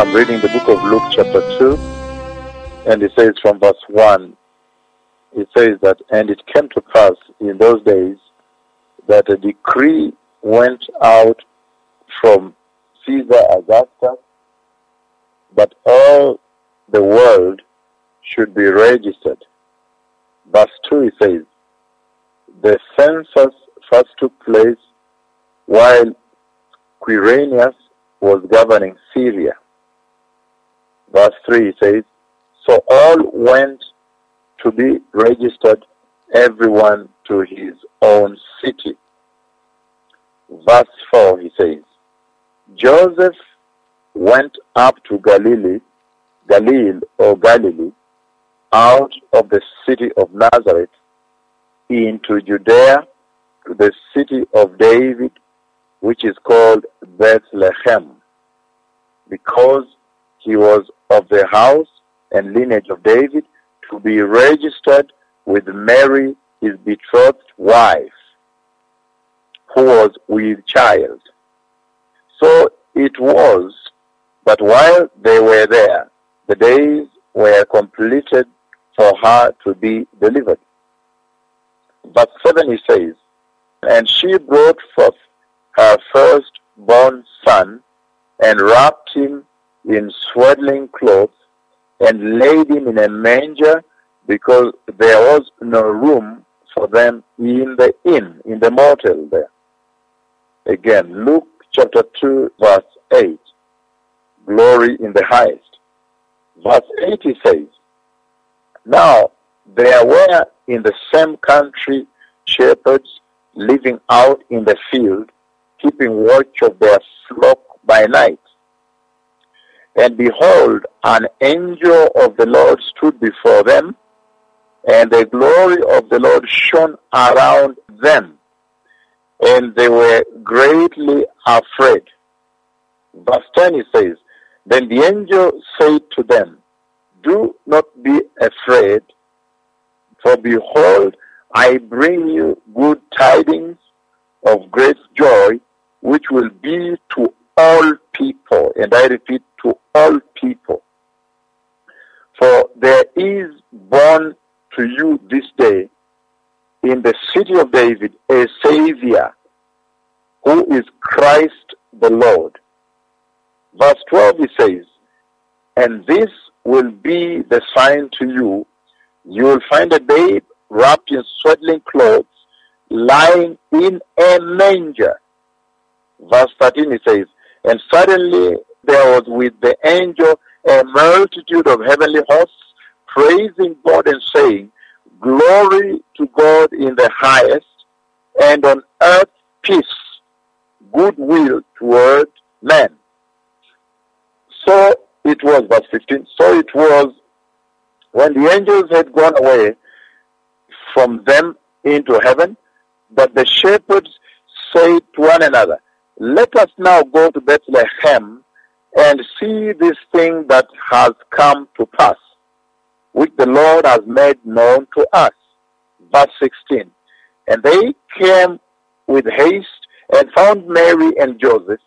I'm reading the book of Luke, chapter 2, and it says from verse 1, it says that, And it came to pass in those days that a decree went out from Caesar Augustus that all the world should be registered. Verse 2 it says, The census first took place while Quirinius was governing Syria. Verse 3 he says, So all went to be registered, everyone to his own city. Verse 4 he says, Joseph went up to Galilee, Galil or Galilee, out of the city of Nazareth into Judea to the city of David, which is called Bethlehem, because he was of the house and lineage of David to be registered with Mary, his betrothed wife, who was with child. So it was that while they were there, the days were completed for her to be delivered. But 7 he says, And she brought forth her firstborn son, and wrapped him in swaddling clothes, and laid him in a manger, because there was no room for them in the inn, in the motel there. Again, Luke chapter 2, verse 8. Glory in the highest. Verse 8 says, Now there were in the same country shepherds living out in the field, keeping watch of their flock by night. And behold, an angel of the Lord stood before them, and the glory of the Lord shone around them, and they were greatly afraid. Verse 10 it says, Then the angel said to them, Do not be afraid, for behold, I bring you good tidings of great joy, which will be to all people. And I repeat, to all people. For there is born to you this day in the city of David a Savior who is Christ the Lord. Verse 12 he says, And this will be the sign to you. You will find a babe wrapped in swaddling clothes, lying in a manger. Verse 13 he says, And suddenly there was with the angel a multitude of heavenly hosts, praising God and saying, Glory to God in the highest, and on earth peace, goodwill toward men. So it was, verse 15, so it was when the angels had gone away from them into heaven, that the shepherds said to one another, Let us now go to Bethlehem and see this thing that has come to pass, which the Lord has made known to us. Verse 16. And they came with haste and found Mary and Joseph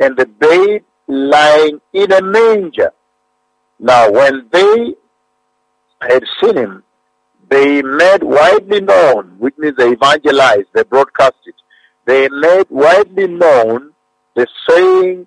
and the babe lying in a manger. Now, when they had seen him, they made widely known, which means they evangelized, they broadcast it. They made widely known the saying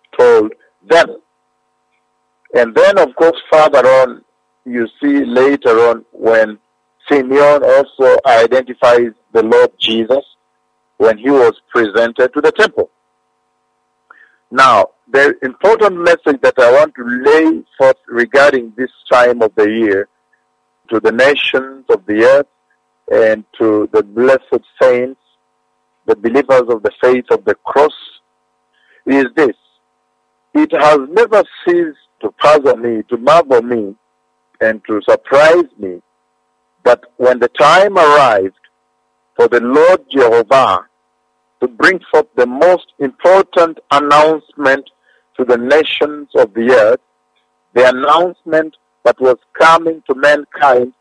told them. And then, of course, further on, you see later on when Simeon also identifies the Lord Jesus when he was presented to the temple. Now, the important message that I want to lay forth regarding this time of the year to the nations of the earth and to the blessed saints, the believers of the faith of the cross, is this. It has never ceased to puzzle me, to marvel me, and to surprise me that when the time arrived for the Lord Jehovah to bring forth the most important announcement to the nations of the earth, the announcement that was coming to mankind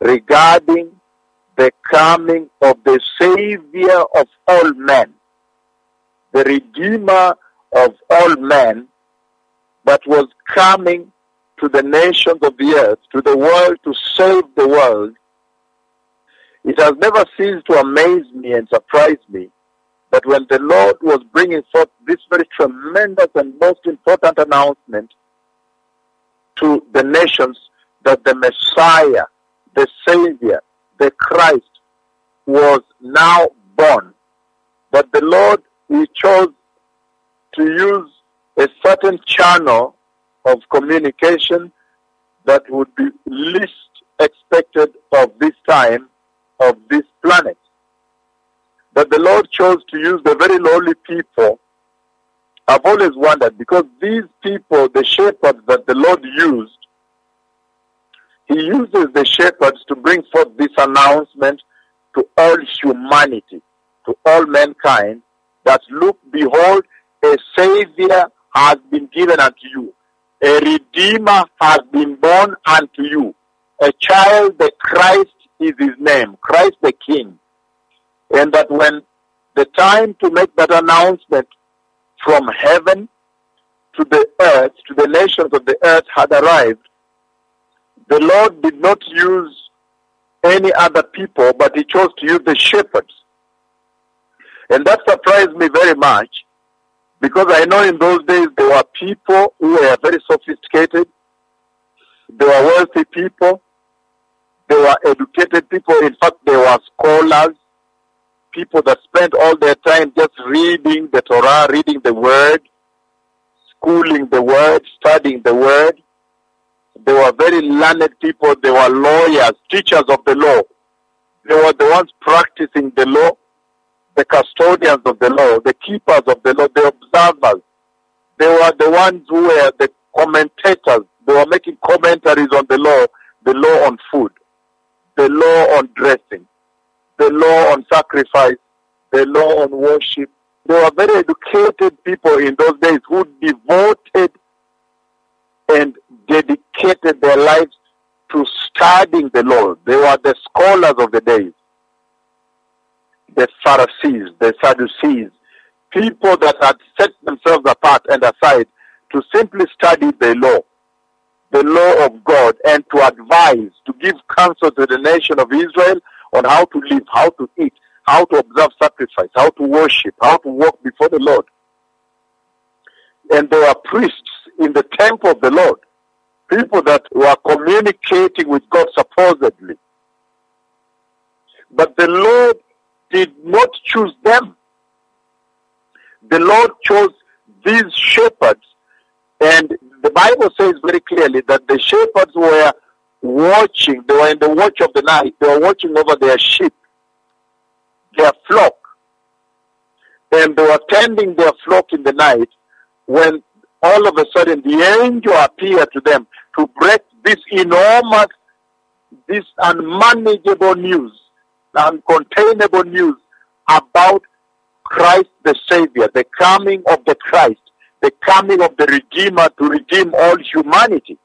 regarding the coming of the Savior of all men, the Redeemer of all men but was coming to the nations of the earth, to the world to save the world, it has never ceased to amaze me and surprise me that when the Lord was bringing forth this very tremendous and most important announcement to the nations that the Messiah, the Savior, the Christ was now born, that the Lord, He chose to use a certain channel of communication that would be least expected of this time of this planet. But the Lord chose to use the very lowly people. I've always wondered because these people, the shepherds that the Lord used, He uses the shepherds to bring forth this announcement to all humanity, to all mankind, that look, behold, a Savior has been given unto you. A Redeemer has been born unto you. A child, the Christ is his name, Christ the King. And that when the time to make that announcement from heaven to the earth, to the nations of the earth had arrived, the Lord did not use any other people, but he chose to use the shepherds. And that surprised me very much because I know in those days there were people who were very sophisticated, they were wealthy people, they were educated people, in fact, they were scholars, people that spent all their time just reading the Torah, reading the Word, schooling the Word, studying the Word. They were very learned people, they were lawyers, teachers of the law. They were the ones practicing the law the custodians of the law, the keepers of the law, the observers. They were the ones who were the commentators. They were making commentaries on the law, the law on food, the law on dressing, the law on sacrifice, the law on worship. They were very educated people in those days who devoted and dedicated their lives to studying the law. They were the scholars of the days the Pharisees, the Sadducees, people that had set themselves apart and aside to simply study the law, the law of God, and to advise, to give counsel to the nation of Israel on how to live, how to eat, how to observe sacrifice, how to worship, how to walk before the Lord. And there were priests in the temple of the Lord, people that were communicating with God supposedly. But the Lord did not choose them. The Lord chose these shepherds. And the Bible says very clearly that the shepherds were watching, they were in the watch of the night, they were watching over their sheep, their flock. And they were tending their flock in the night when all of a sudden the angel appeared to them to break this enormous, this unmanageable news uncontainable news about Christ the Savior, the coming of the Christ, the coming of the Redeemer to redeem all humanity.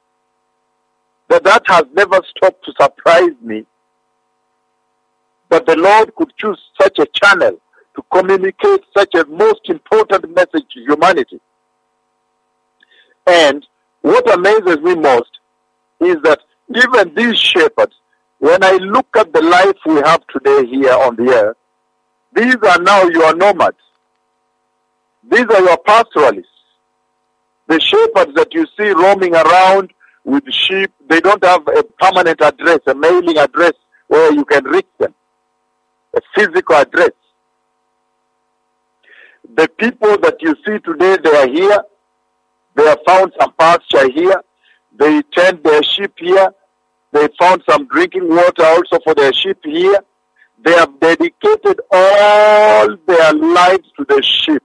That that has never stopped to surprise me. That the Lord could choose such a channel to communicate such a most important message to humanity. And what amazes me most is that even these shepherds, when I look at the life we have today here on the earth, these are now your nomads. These are your pastoralists. The shepherds that you see roaming around with sheep, they don't have a permanent address, a mailing address where you can reach them, a physical address. The people that you see today, they are here. They have found some pasture here. They tend their sheep here. They found some drinking water also for their sheep here. They have dedicated all their lives to the sheep.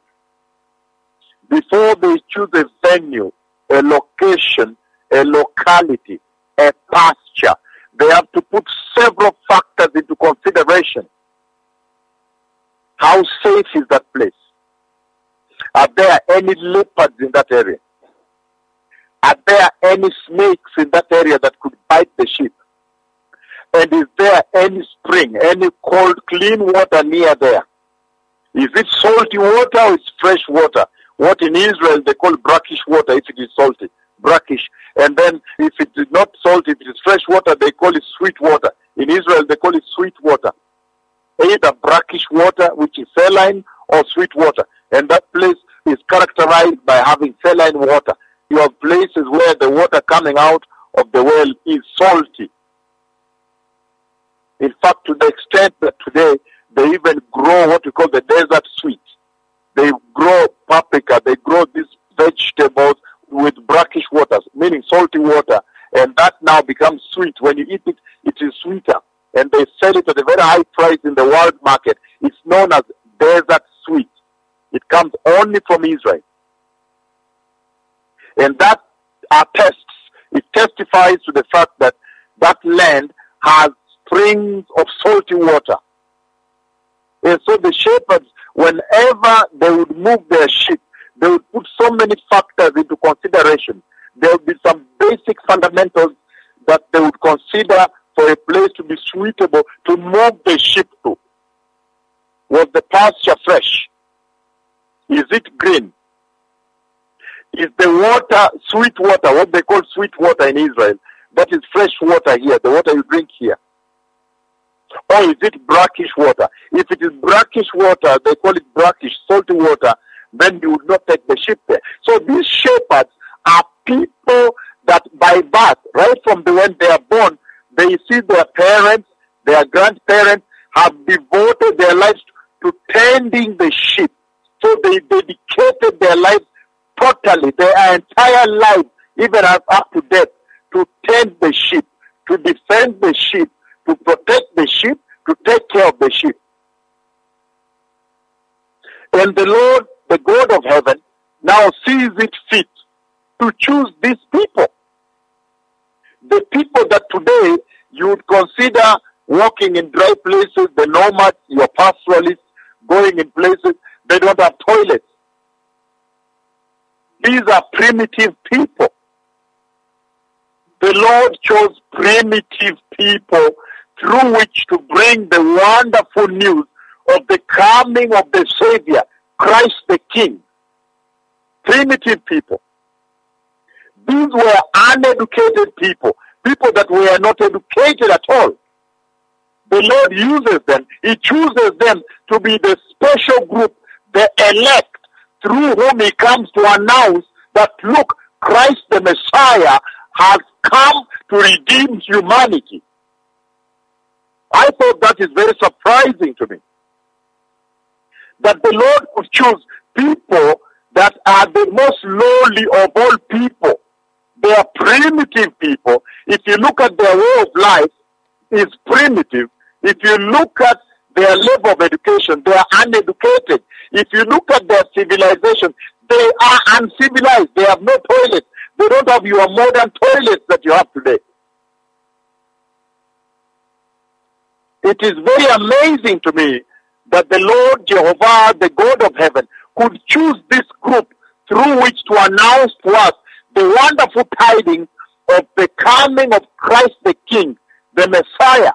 before they choose a venue, a location, a locality, a pasture, they have to put several factors into consideration. How safe is that place? Are there any leopards in that area? Are there any snakes in that area that could bite the sheep? And is there any spring, any cold, clean water near there? Is it salty water or is fresh water? What in Israel they call brackish water if it is salty. Brackish. And then if it is not salty, if it is fresh water, they call it sweet water. In Israel they call it sweet water. Either brackish water, which is saline, or sweet water. And that place is characterized by having saline water. You have places where the water coming out of the well is salty. In fact, to the extent that today they even grow what we call the desert sweet. They grow paprika, they grow these vegetables with brackish waters, meaning salty water, and that now becomes sweet. When you eat it, it is sweeter. And they sell it at a very high price in the world market. It's known as desert sweet. It comes only from Israel. And that attests, it testifies to the fact that that land has springs of salty water. And so the shepherds, whenever they would move their sheep, they would put so many factors into consideration. There would be some basic fundamentals that they would consider for a place to be suitable to move the sheep to. Was the pasture fresh? Is it green? Is the water sweet water, what they call sweet water in Israel? That is fresh water here, the water you drink here. Or is it brackish water? If it is brackish water, they call it brackish, salty water, then you would not take the sheep there. So these shepherds are people that by birth, right from the when they are born, they see their parents, their grandparents have devoted their lives to tending the sheep. So they dedicated their lives totally, their entire life, even up to death, to tend the sheep, to defend the sheep, to protect the sheep, to take care of the sheep. And the Lord, the God of heaven, now sees it fit to choose these people. The people that today you would consider walking in dry places, the nomads, your pastoralists, going in places, they don't have toilets. These are primitive people. The Lord chose primitive people through which to bring the wonderful news of the coming of the Savior, Christ the King. Primitive people. These were uneducated people, people that were not educated at all. The Lord uses them. He chooses them to be the special group, the elect, through whom He comes to announce that, look, Christ the Messiah has come to redeem humanity. I thought that is very surprising to me. That the Lord could choose people that are the most lowly of all people. They are primitive people. If you look at their way of life, it's primitive. If you look at their level of education, they are uneducated. If you look at their civilization, they are uncivilized. They have no toilets. They don't have your modern toilets that you have today. It is very amazing to me that the Lord Jehovah, the God of heaven, could choose this group through which to announce to us the wonderful tidings of the coming of Christ the King, the Messiah,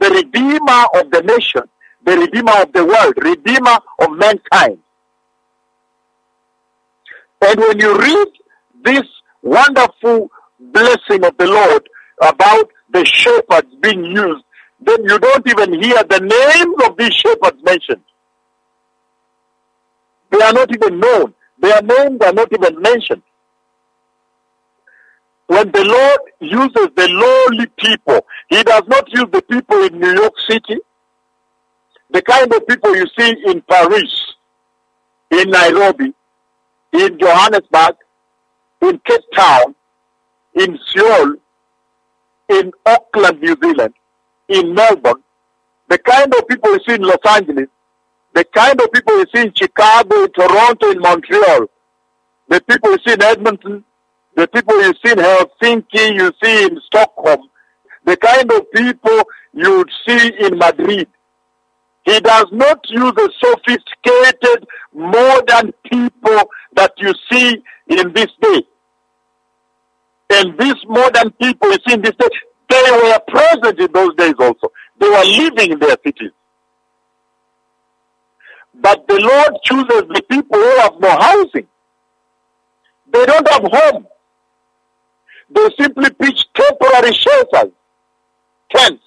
the Redeemer of the nation, the Redeemer of the world, Redeemer of mankind. And when you read this wonderful blessing of the Lord about the shepherds being used then you don't even hear the names of these shepherds mentioned. They are not even known. Their names are not even mentioned. When the Lord uses the lowly people, He does not use the people in New York City, the kind of people you see in Paris, in Nairobi, in Johannesburg, in Cape Town, in Seoul, in Auckland, New Zealand in Melbourne, the kind of people you see in Los Angeles, the kind of people you see in Chicago, in Toronto, in Montreal, the people you see in Edmonton, the people you see in Helsinki, you see in Stockholm, the kind of people you'd see in Madrid. He does not use the sophisticated, modern people that you see in this day. And these modern people you see in this day, they were present in those days also. They were living in their cities. But the Lord chooses the people who have no housing. They don't have home. They simply pitch temporary shelters, tents,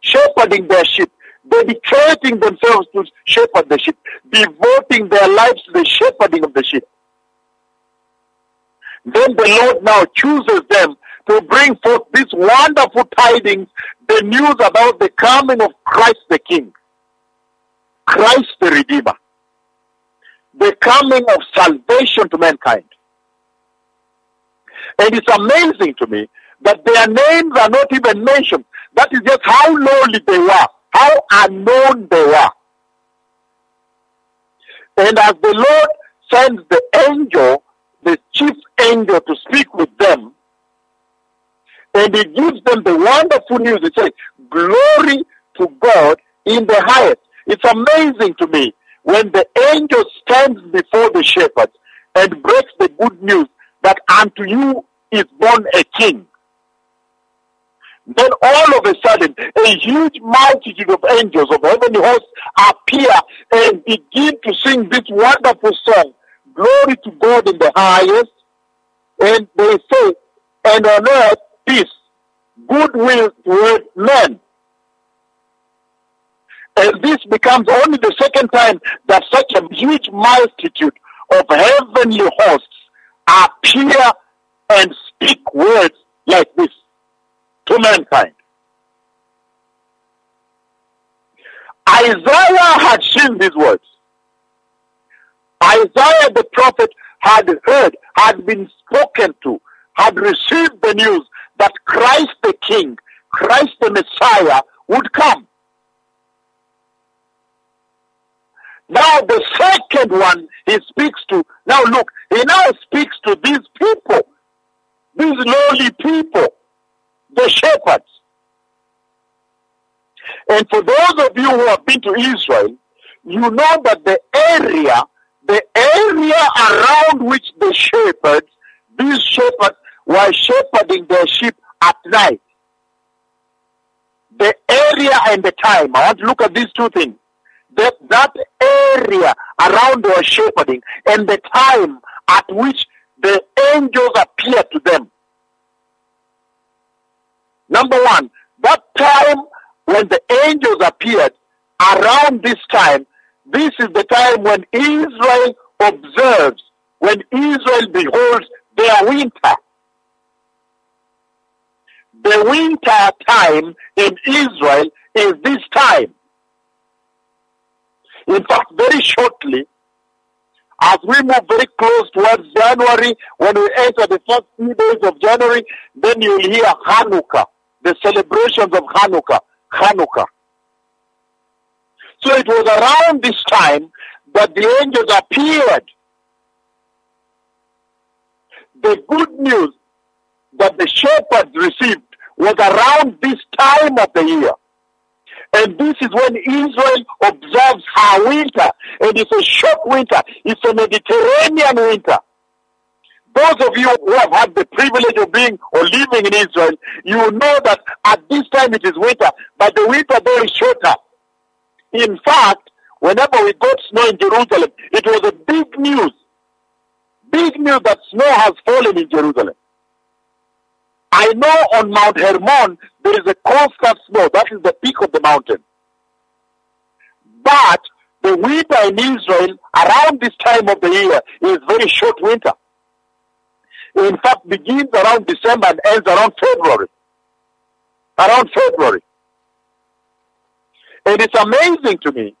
shepherding their sheep, dedicating themselves to shepherd the sheep, devoting their lives to the shepherding of the sheep. Then the Lord now chooses them to bring forth these wonderful tidings, the news about the coming of Christ the King, Christ the Redeemer, the coming of salvation to mankind. And it's amazing to me that their names are not even mentioned. That is just how lowly they were, how unknown they were. And as the Lord sends the angel, the chief angel to speak with them, and he gives them the wonderful news. He says, Glory to God in the highest. It's amazing to me when the angel stands before the shepherds and breaks the good news that unto you is born a king. Then all of a sudden, a huge multitude of angels of heavenly hosts appear and begin to sing this wonderful song, Glory to God in the highest. And they say, and on earth peace, goodwill toward men. And this becomes only the second time that such a huge multitude of heavenly hosts appear and speak words like this to mankind. Isaiah had seen these words. Isaiah the prophet had heard, had been spoken to, had received the news that Christ the King, Christ the Messiah would come. Now the second one he speaks to, now look, he now speaks to these people, these lowly people, the shepherds. And for those of you who have been to Israel, you know that the area, the area around which the shepherds, these shepherds were shepherding their sheep at night. The area and the time. I want to look at these two things. That, that area around their shepherding and the time at which the angels appear to them. Number one, that time when the angels appeared, around this time, this is the time when Israel observes, when Israel beholds their winter. The winter time in Israel is this time. In fact, very shortly, as we move very close towards January, when we enter the first few days of January, then you'll hear Hanukkah, the celebrations of Hanukkah, Hanukkah. So it was around this time that the angels appeared. The good news that the shepherds received was around this time of the year. And this is when Israel observes her winter. And it's a short winter. It's a Mediterranean winter. Those of you who have had the privilege of being or living in Israel, you know that at this time it is winter, but the winter there is shorter. In fact, whenever we got snow in Jerusalem, it was a big news. Big news that snow has fallen in Jerusalem. I know on Mount Hermon there is a constant snow. That is the peak of the mountain. But the winter in Israel around this time of the year is very short winter. In fact, begins around December and ends around February. Around February. And it's amazing to me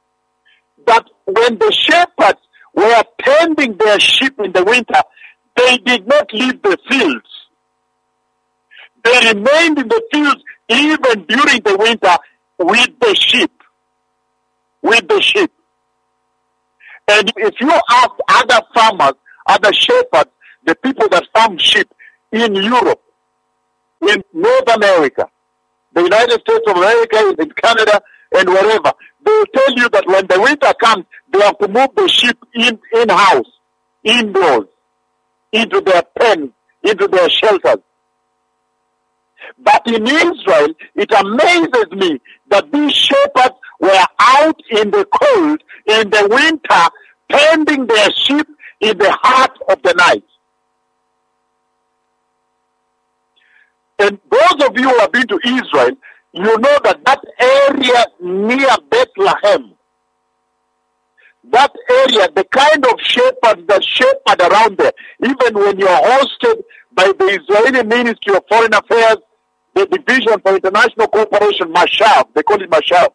that when the shepherds were tending their sheep in the winter, they did not leave the fields. They remained in the fields even during the winter with the sheep. With the sheep. And if you ask other farmers other shepherds, the people that farm sheep in Europe, in North America, the United States of America, in Canada, and wherever. They will tell you that when the winter comes, they have to move the sheep in in house, indoors, into their pens, into their shelters. But in Israel, it amazes me that these shepherds were out in the cold, in the winter, tending their sheep in the heart of the night. And those of you who have been to Israel, you know that that area near Bethlehem, that area, the kind of shepherd, the shepherd around there, even when you're hosted by the Israeli Ministry of Foreign Affairs, the Division for International Cooperation, Mashav, they call it Mashav,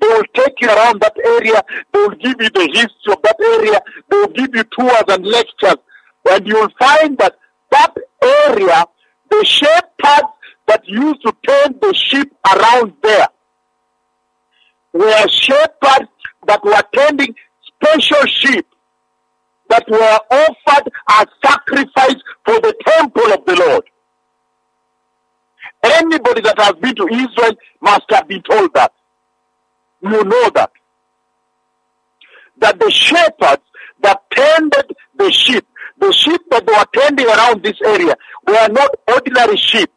they will take you around that area, they will give you the history of that area, they will give you tours and lectures, and you will find that that area, the shepherds that used to tend the sheep around there were shepherds that were tending special sheep that were offered as sacrifice for the temple of the Lord. That has been to Israel must have been told that. You know that. That the shepherds that tended the sheep, the sheep that were tending around this area, were not ordinary sheep.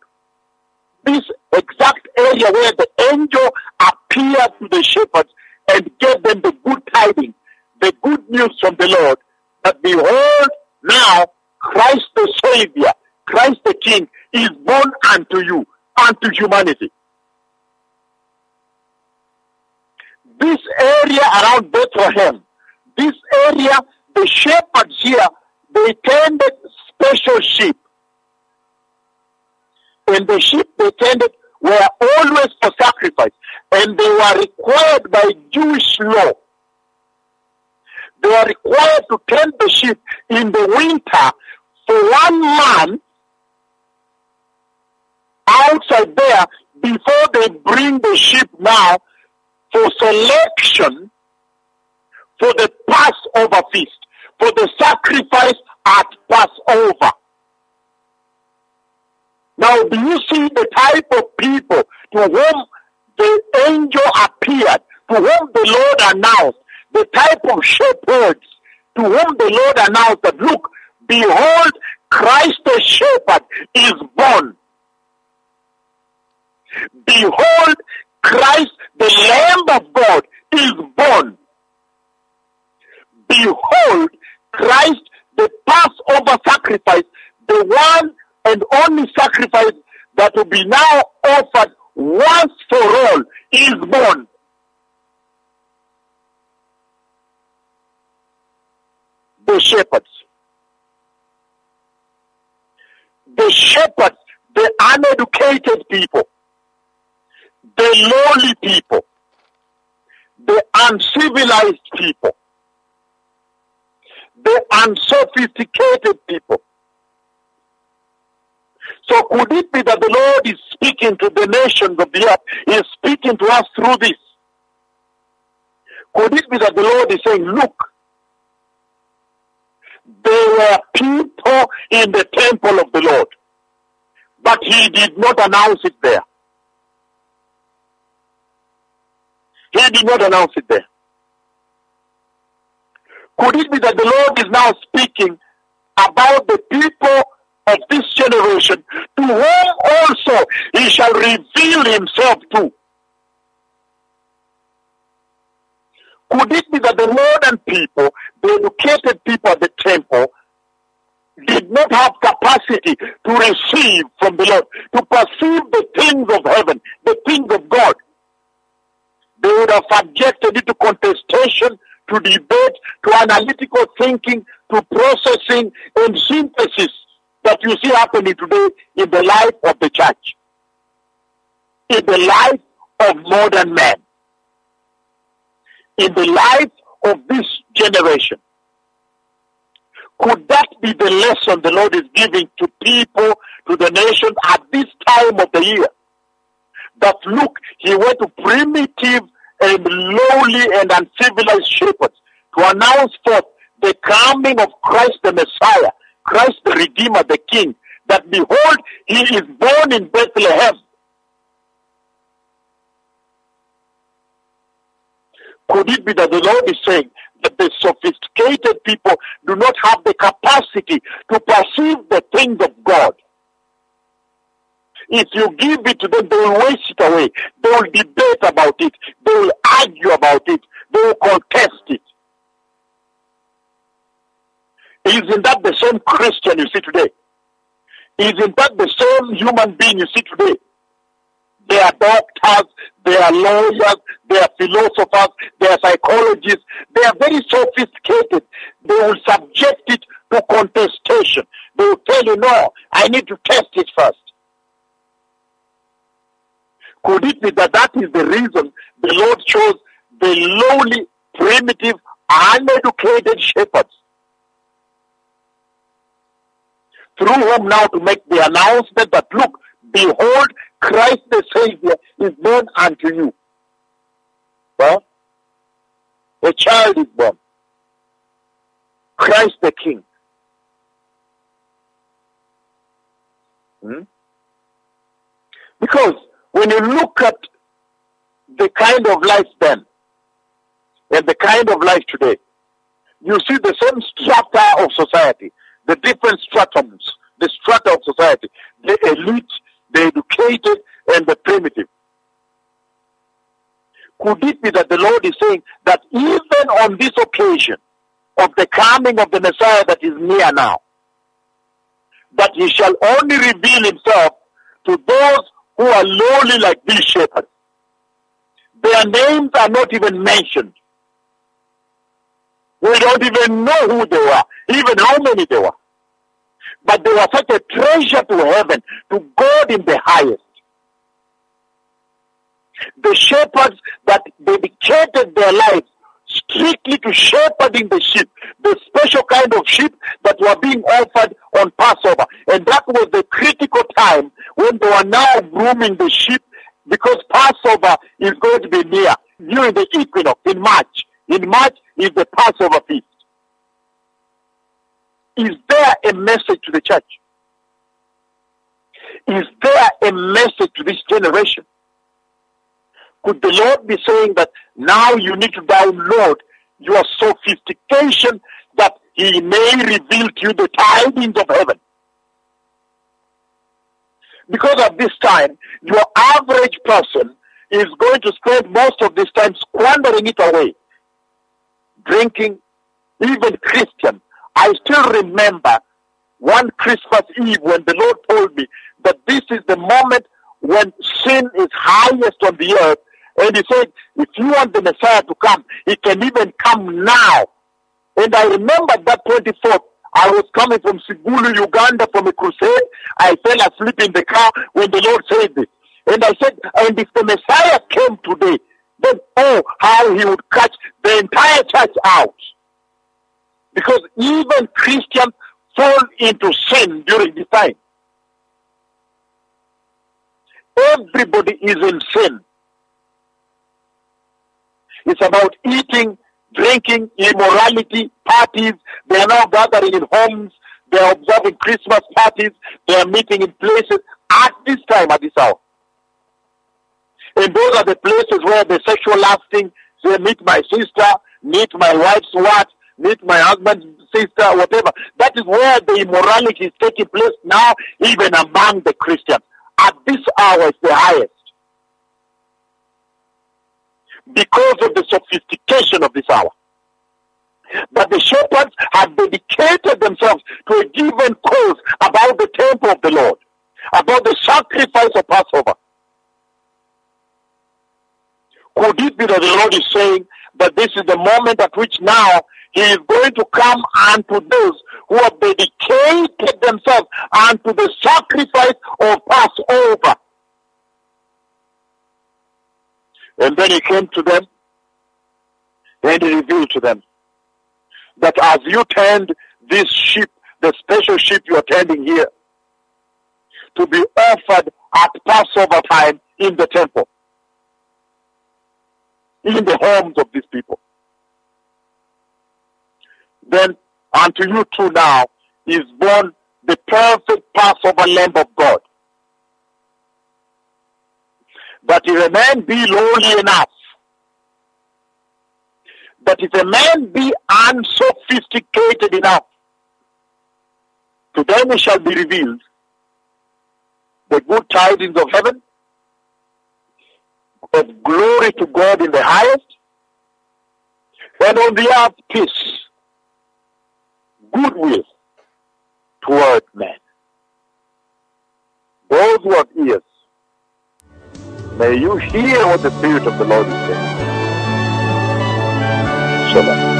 This exact area where the angel appeared to the shepherds and gave them the good tidings, the good news from the Lord, that behold, now Christ the Savior, Christ the King, is born unto you, unto humanity. This area around Bethlehem, this area, the shepherds here, they tended special sheep. And the sheep they tended were always for sacrifice. And they were required by Jewish law. They were required to tend the sheep in the winter for one month outside there before they bring the sheep now for selection for the Passover feast, for the sacrifice at Passover. Now, do you see the type of people to whom the angel appeared, to whom the Lord announced, the type of shepherds to whom the Lord announced that, look, behold, Christ the shepherd is born. Behold, Christ, the Lamb of God, is born. Behold, Christ, the Passover sacrifice, the one and only sacrifice that will be now offered once for all, is born. The shepherds. The shepherds, the uneducated people the lowly people, the uncivilized people, the unsophisticated people. So could it be that the Lord is speaking to the nations of the earth, He is speaking to us through this? Could it be that the Lord is saying, look, there were people in the temple of the Lord, but He did not announce it there. He did not announce it there. Could it be that the Lord is now speaking about the people of this generation to whom also he shall reveal himself to? Could it be that the modern people, the educated people at the temple, did not have capacity to receive from the Lord, to perceive the things of heaven, the things of God? They would have subjected it to contestation, to debate, to analytical thinking, to processing and synthesis that you see happening today in the life of the church, in the life of modern men, in the life of this generation. Could that be the lesson the Lord is giving to people, to the nation at this time of the year? that look, he went to primitive and lowly and uncivilized shepherds to announce forth the coming of Christ the Messiah, Christ the Redeemer, the King, that behold, he is born in Bethlehem. Could it be that the Lord is saying that the sophisticated people do not have the capacity to perceive the things of God? If you give it to them, they will waste it away. They will debate about it. They will argue about it. They will contest it. Isn't that the same Christian you see today? Isn't that the same human being you see today? They are doctors, they are lawyers, they are philosophers, they are psychologists. They are very sophisticated. They will subject it to contestation. They will tell you, no, I need to test it first. Could it be that that is the reason the Lord chose the lowly, primitive, uneducated shepherds through whom now to make the announcement that look, behold, Christ the Savior is born unto you. Well, a child is born. Christ the King. Hmm? Because when you look at the kind of life then and the kind of life today, you see the same strata of society the different stratums, the strata of society, the elite, the educated, and the primitive. Could it be that the Lord is saying that even on this occasion of the coming of the Messiah that is near now, that he shall only reveal himself to those who are lowly like these shepherds. Their names are not even mentioned. We don't even know who they were, even how many they were. But they were such a treasure to heaven, to God in the highest. The shepherds that dedicated their lives strictly to shepherding the sheep, the special kind of sheep that were being offered on Passover. And that was the critical time when they were now grooming the sheep because Passover is going to be near during the equinox in March. In March is the Passover feast. Is there a message to the church? Is there a message to this generation? Could the Lord be saying that now you need to download your sophistication that He may reveal to you the tidings of heaven? Because of this time, your average person is going to spend most of this time squandering it away drinking, even Christian. I still remember one Christmas Eve when the Lord told me that this is the moment when sin is highest on the earth. And he said, if you want the Messiah to come, he can even come now. And I remember that 24th, I was coming from Sigulu, Uganda from a crusade. I fell asleep in the car when the Lord said this. And I said, and if the Messiah came today, then oh, how he would catch the entire church out. Because even Christians fall into sin during this time. Everybody is in sin. It's about eating, drinking, immorality, parties. They are now gathering in homes. They are observing Christmas parties. They are meeting in places at this time, at this hour. And those are the places where the sexual lasting, they meet my sister, meet my wife's wife, meet my husband's sister, whatever. That is where the immorality is taking place now, even among the Christians. At this hour it's the highest. Because of the sophistication of this hour. But the shepherds have dedicated themselves to a given cause about the temple of the Lord, about the sacrifice of Passover. Could it be that the Lord is saying that this is the moment at which now He is going to come unto those who have dedicated themselves unto the sacrifice of Passover? And then He came to them and He revealed to them that as you tend this sheep, the special sheep you are tending here, to be offered at Passover time in the temple in the homes of these people. then unto you too now is born the perfect Passover Lamb of God. That if a man be lowly enough, that if a man be unsophisticated enough, to them it shall be revealed the good tidings of heaven, of glory to God in the highest, and on the earth peace, goodwill toward men. Those who have ears, may you hear what the Spirit of the Lord is saying. Shalom.